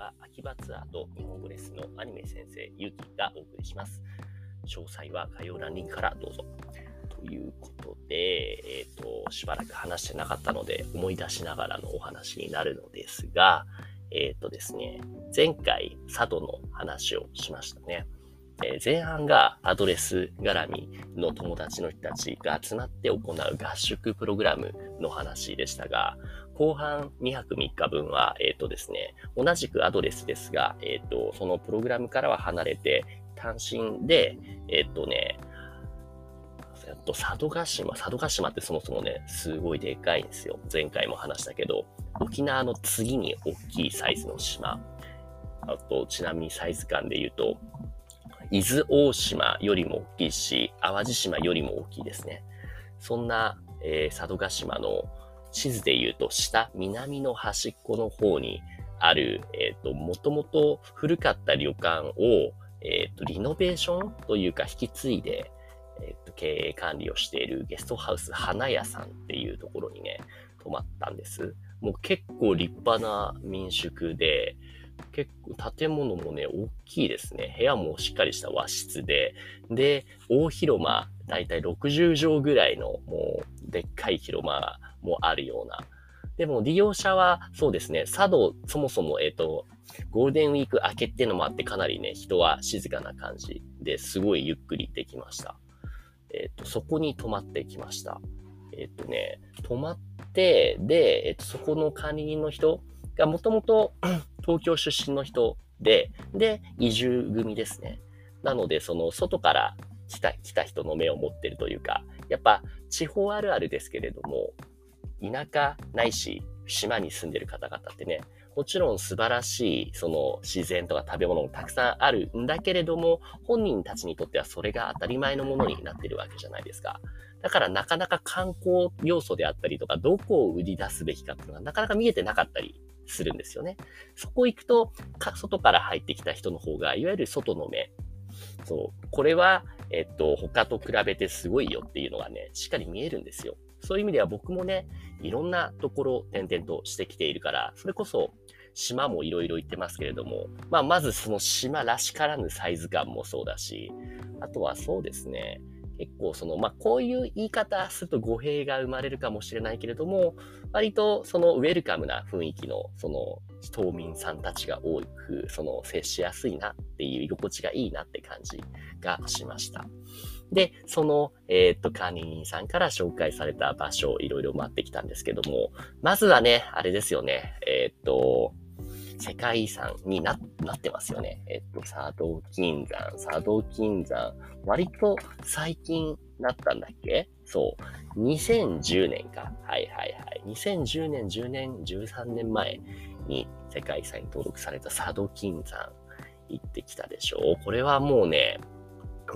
は秋葉ツアーと日本語レッスンのアニメ先生、ゆきがお送りします。詳細は概要欄にからどうぞ。ということで、えっ、ー、と、しばらく話してなかったので、思い出しながらのお話になるのですが、え、ー、とですね、前回、佐渡の話をしましたね。え、前半がアドレス絡みの友達の人たちが集まって行う合宿プログラムの話でしたが、後半2泊3日分は、えっ、とですね、同じくアドレスですが、えっ、と、そのプログラムからは離れて、単身で、えっ、とね、えっと、佐渡島、佐渡島ってそもそもね、すごいでかいんですよ。前回も話したけど、沖縄の次に大きいサイズの島。あと、ちなみにサイズ感で言うと、伊豆大島よりも大きいし、淡路島よりも大きいですね。そんな、えー、佐渡島の地図で言うと下、南の端っこの方にある、えっ、ー、と、もともと古かった旅館を、えっ、ー、と、リノベーションというか引き継いで、えっ、と、経営管理をしているゲストハウス花屋さんっていうところにね、泊まったんです。もう結構立派な民宿で、結構建物もね、大きいですね。部屋もしっかりした和室で、で、大広間、だいたい60畳ぐらいの、もう、でっかい広間もあるような。でも利用者は、そうですね、佐渡、そもそも、えっ、ー、と、ゴールデンウィーク明けっていうのもあって、かなりね、人は静かな感じですごいゆっくりできました。えっ、ー、と、そこに泊まってきました。えっ、ー、とね、泊まって、で、えっ、と、そこの管理人の人がもともと 東京出身の人で、で、移住組ですね。なので、その外から来た、来た人の目を持ってるというか、やっぱ地方あるあるですけれども、田舎ないし島に住んでる方々ってね、もちろん素晴らしいその自然とか食べ物もたくさんあるんだけれども、本人たちにとってはそれが当たり前のものになってるわけじゃないですか。だからなかなか観光要素であったりとか、どこを売り出すべきかっていうのがなかなか見えてなかったりするんですよね。そこ行くと、外から入ってきた人の方が、いわゆる外の目。そう。これは、えっと、他と比べてすごいよっていうのがね、しっかり見えるんですよ。そういう意味では僕もね、いろんなところを転々としてきているから、それこそ島もいろいろ行ってますけれども、まあ、まずその島らしからぬサイズ感もそうだし、あとはそうですね、結構その、まあ、こういう言い方すると語弊が生まれるかもしれないけれども、割とそのウェルカムな雰囲気の、その島民さんたちが多く、その接しやすいなっていう居心地がいいなって感じがしました。で、その、えー、っと、管理人さんから紹介された場所をいろいろ回ってきたんですけども、まずはね、あれですよね、えー、っと、世界遺産にななってますよね。えっと、佐渡金山、佐渡金山、割と最近なったんだっけ？そう。2010年か。はいはいはい。2010年、10年、13年前に世界遺産に登録された佐渡金山行ってきたでしょう。これはもうね、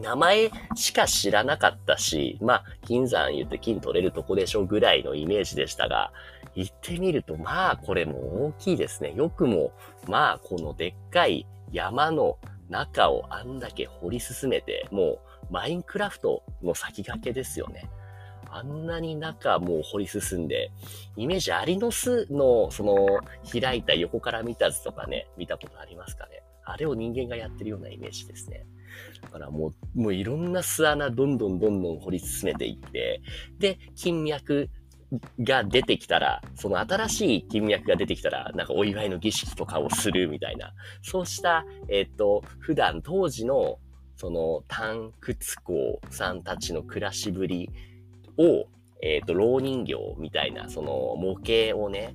名前しか知らなかったし、まあ、金山言って金取れるとこでしょぐらいのイメージでしたが、行ってみると、まあ、これも大きいですね。よくも、まあ、このでっかい山の中をあんだけ掘り進めて、もう、マインクラフトの先駆けですよね。あんなに中もう掘り進んで、イメージアリの巣の、その、開いた横から見た図とかね、見たことありますかね？あれを人間がやってるようなイメージですね。だからもう、もういろんな巣穴どんどんどんどん掘り進めていって、で、金脈が出てきたら、その新しい金脈が出てきたら、なんかお祝いの儀式とかをするみたいな、そうした、えっ、と、普段当時の、その、炭窟工さんたちの暮らしぶりを、えっ、と、老人形みたいな、その模型をね、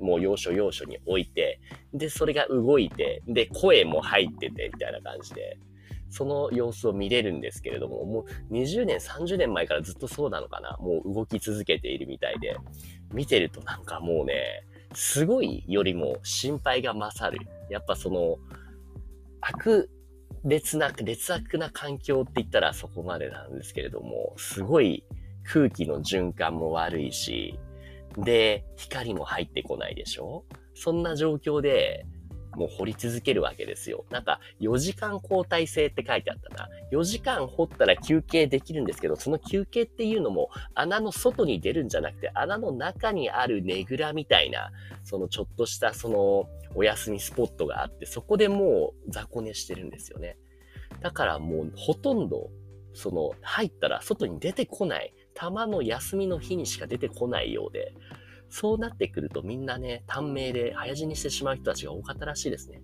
もう要所要所に置いて、で、それが動いて、で、声も入ってて、みたいな感じで、その様子を見れるんですけれども、もう20年、30年前からずっとそうなのかなもう動き続けているみたいで、見てるとなんかもうね、すごいよりも心配が勝る。やっぱその、悪劣な、劣悪な環境って言ったらそこまでなんですけれども、すごい空気の循環も悪いし、で、光も入ってこないでしょ？そんな状況で、もう掘り続けるわけですよ。なんか4時間交代制って書いてあったな。4時間掘ったら休憩できるんですけど、その休憩っていうのも穴の外に出るんじゃなくて、穴の中にあるねぐらみたいな、そのちょっとしたそのお休みスポットがあって、そこでもう雑魚寝してるんですよね。だからもうほとんど、その入ったら外に出てこない。たまの休みの日にしか出てこないようで、そうなってくるとみんなね、短命で早死にしてしまう人たちが多かったらしいですね。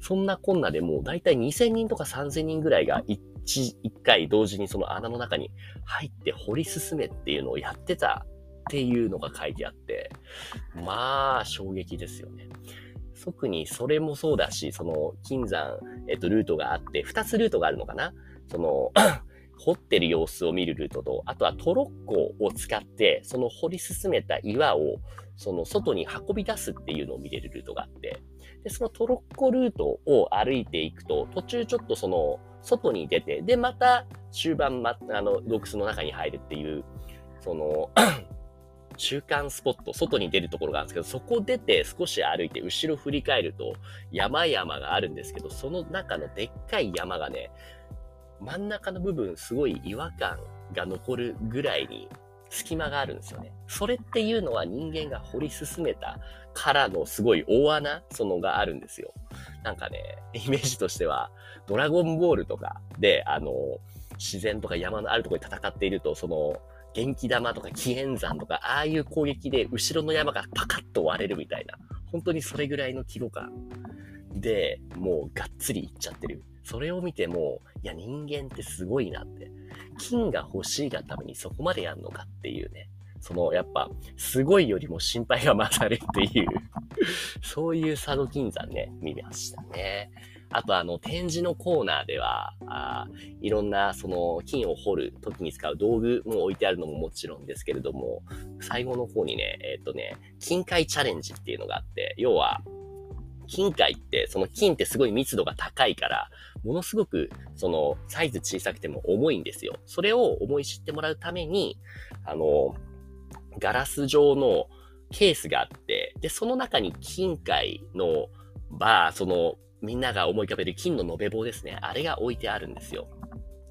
そんなこんなでもうだいたい2000人とか3000人ぐらいが一一回同時にその穴の中に入って掘り進めっていうのをやってたっていうのが書いてあって、まあ衝撃ですよね。特にそれもそうだし、その金山、えっと、ルートがあって、2つルートがあるのかなその掘ってる様子を見るルートと、あとはトロッコを使って、その掘り進めた岩を、その外に運び出すっていうのを見れるルートがあって、で、そのトロッコルートを歩いていくと、途中ちょっとその、外に出て、で、また終盤、ま、あの、洞窟の中に入るっていう、その 中間スポット、外に出るところがあるんですけど、そこ出て少し歩いて後ろ振り返ると山々があるんですけど、その中のでっかい山がね、真ん中の部分すごい違和感が残るぐらいに隙間があるんですよね。それっていうのは人間が掘り進めたからのすごい大穴、そのがあるんですよ。なんかね、イメージとしては、ドラゴンボールとかで、あの、自然とか山のあるところで戦っていると、その、元気玉とか紀元山とか、ああいう攻撃で後ろの山がパカッと割れるみたいな、本当にそれぐらいの規模感で、もうがっつりいっちゃってる。それを見ても、いや、人間ってすごいなって。金が欲しいがためにそこまでやんのかっていうね。その、やっぱ、すごいよりも心配が勝るっていう そういう佐渡金山ね、見ましたね。あと、あの、展示のコーナーでは、あいろんな、その、金を掘る時に使う道具も置いてあるのももちろんですけれども、最後の方にね、えっ、とね、金塊チャレンジっていうのがあって、要は、金塊って、その金ってすごい密度が高いから、ものすごく、その、サイズ小さくても重いんですよ。それを思い知ってもらうために、あの、ガラス状のケースがあって、で、その中に金塊の、バー、その、みんなが思い浮かべる金の延べ棒ですね。あれが置いてあるんですよ。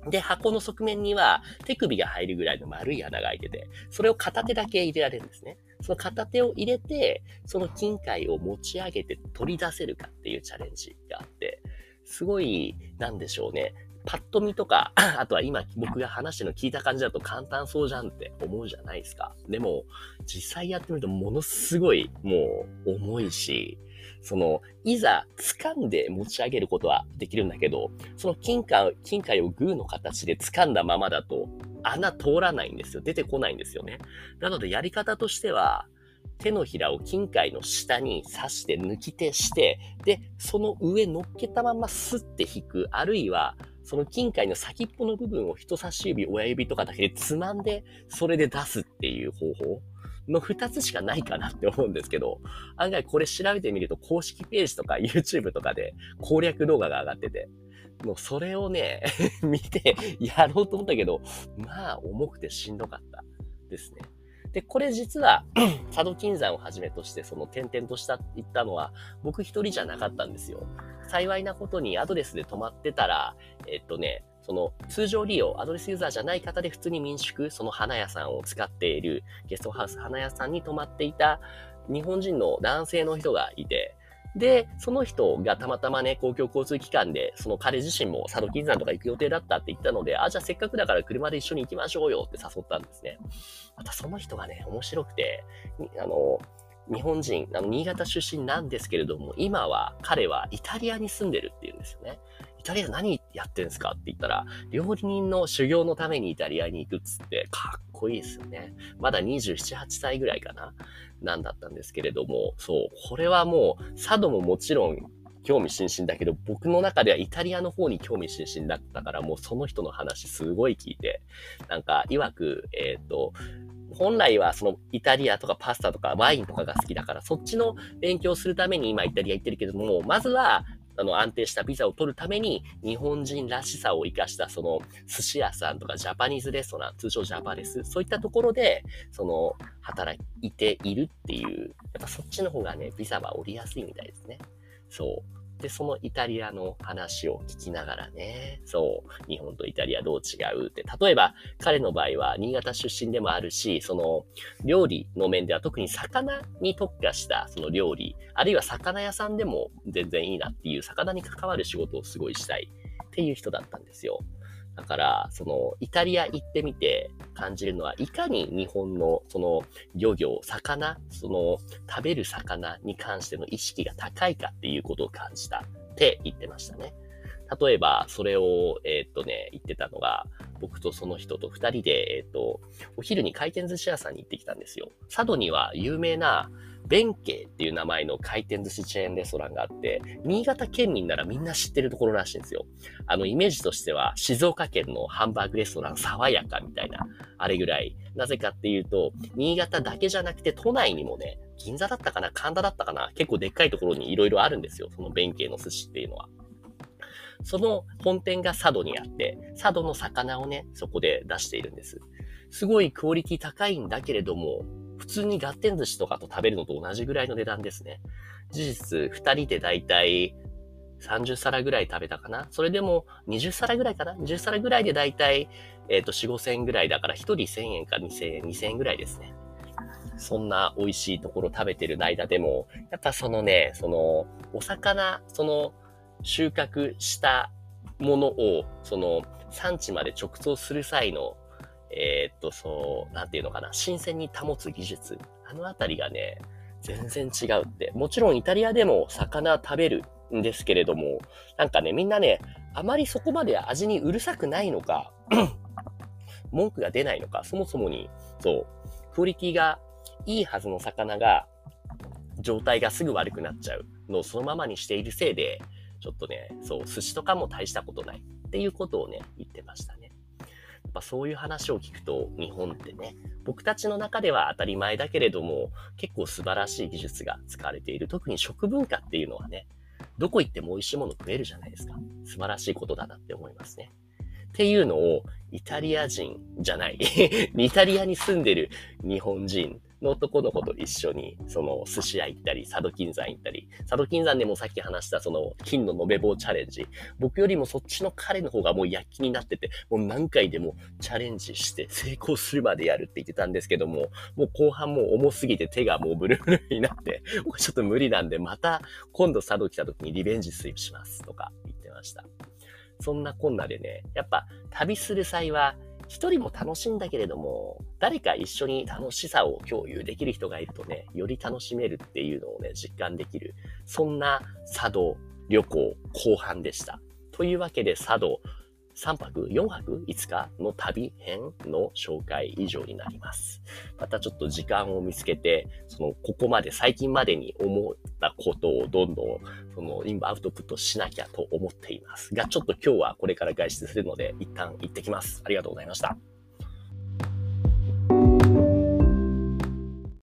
で、箱の側面には手首が入るぐらいの丸い穴が開いてて、それを片手だけ入れられるんですね。その片手を入れて、その金塊を持ち上げて取り出せるかっていうチャレンジがあって、すごい、なんでしょうね。パッと見とか、あとは今僕が話しての聞いた感じだと簡単そうじゃんって思うじゃないですか。でも、実際やってみるとものすごいもう重いし、その、いざ掴んで持ち上げることはできるんだけど、その金塊、金塊をグーの形で掴んだままだと穴通らないんですよ。出てこないんですよね。なのでやり方としては、手のひらを金塊の下に刺して抜き手して、で、その上乗っけたままスッて引く、あるいは、その金塊の先っぽの部分を人差し指、親指とかだけでつまんで、それで出すっていう方法の二つしかないかなって思うんですけど、案外これ調べてみると公式ページとか YouTube とかで攻略動画が上がってて、もうそれをね、見てやろうと思ったけど、まあ重くてしんどかったですね。で、これ実は、佐渡金山をはじめとして、その点々とした言ったのは、僕一人じゃなかったんですよ。幸いなことにアドレスで泊まってたら、えっとね、その通常利用、アドレスユーザーじゃない方で普通に民宿、その花屋さんを使っているゲストハウス花屋さんに泊まっていた日本人の男性の人がいて、で、その人がたまたまね、公共交通機関で、その彼自身も佐渡金山とか行く予定だったって言ったので、あ、じゃあせっかくだから車で一緒に行きましょうよって誘ったんですね。またその人がね、面白くて、あの、日本人、あの、新潟出身なんですけれども、今は彼はイタリアに住んでるっていうんですよね。イタリア何やってんすか？って言ったら、料理人の修行のためにイタリアに行くっつって、かっこいいですよね。まだ27、8歳ぐらいかな。なんだったんですけれども、そう、これはもう、佐渡ももちろん興味津々だけど、僕の中ではイタリアの方に興味津々だったから、もうその人の話すごい聞いて、なんか、曰く、えっ、ー、と、本来はそのイタリアとかパスタとかワインとかが好きだから、そっちの勉強するために今イタリア行ってるけども、まずはあの、安定したビザを取るために、日本人らしさを活かした、その、寿司屋さんとかジャパニーズレストラン、通称ジャパレス、そういったところで、その、働いているっていう、やっぱそっちの方がね、ビザは降りやすいみたいですね。そう。で、そのイタリアの話を聞きながらね、そう、日本とイタリアどう違うって、例えば彼の場合は新潟出身でもあるし、その料理の面では特に魚に特化したその料理、あるいは魚屋さんでも全然いいなっていう魚に関わる仕事をすごいしたいっていう人だったんですよ。だから、その、イタリア行ってみて感じるのは、いかに日本の、その、漁業、魚、その、食べる魚に関しての意識が高いかっていうことを感じたって言ってましたね。例えば、それを、えー、っとね、言ってたのが、僕とその人と二人で、えー、っと、お昼に回転寿司屋さんに行ってきたんですよ。佐渡には有名な、弁慶っていう名前の回転寿司チェーンレストランがあって、新潟県民ならみんな知ってるところらしいんですよ。あの、イメージとしては、静岡県のハンバーグレストラン、爽やかみたいな、あれぐらい。なぜかっていうと、新潟だけじゃなくて、都内にもね、銀座だったかな神田だったかな結構でっかいところに色々あるんですよ。その弁慶の寿司っていうのは。その本店が佐渡にあって、佐渡の魚をね、そこで出しているんです。すごいクオリティ高いんだけれども、普通にガッテン寿司とかと食べるのと同じぐらいの値段ですね。事実、二人でだいたい30皿ぐらい食べたかなそれでも20皿ぐらいかな ?20 皿ぐらいでだいたい、えっ、ー、と、4、5千円ぐらいだから、1人1000円か2000円、2000円ぐらいですね。そんな美味しいところ食べてる間でも、やっぱそのね、その、お魚、その、収穫したものを、その、産地まで直送する際のえー、っと、そう、なんていうのかな、新鮮に保つ技術。あのあたりがね、全然違うって。もちろんイタリアでも魚食べるんですけれども、なんかね、みんなね、あまりそこまで味にうるさくないのか、文句が出ないのか、そもそもに、そう、クオリティがいいはずの魚が、状態がすぐ悪くなっちゃうのをそのままにしているせいで、ちょっとね、そう、寿司とかも大したことないっていうことをね、言ってましたね。っぱそういう話を聞くと、日本ってね、僕たちの中では当たり前だけれども、結構素晴らしい技術が使われている。特に食文化っていうのはね、どこ行っても美味しいもの食えるじゃないですか。素晴らしいことだなって思いますね。っていうのを、イタリア人じゃない、イタリアに住んでる日本人の男の子と一緒に、その寿司屋行ったり、佐渡金山行ったり、佐渡金山でもさっき話したその金の延べ棒チャレンジ。僕よりもそっちの彼の方がもう躍起になってて、もう何回でもチャレンジして成功するまでやるって言ってたんですけども、もう後半もう重すぎて手がもうブルブルになって、もうちょっと無理なんで、また今度佐渡来た時にリベンジスイープしますとか言ってました。そんなこんなでね、やっぱ旅する際は一人も楽しいんだけれども、誰か一緒に楽しさを共有できる人がいるとね、より楽しめるっていうのをね、実感できる。そんな佐渡旅行後半でした。というわけで佐渡3泊 ?4 泊 ?5 日の旅編の紹介以上になります。またちょっと時間を見つけて、その、ここまで、最近までに思ったことをどんどん、その、インアウトプットしなきゃと思っています。が、ちょっと今日はこれから外出するので、一旦行ってきます。ありがとうございました。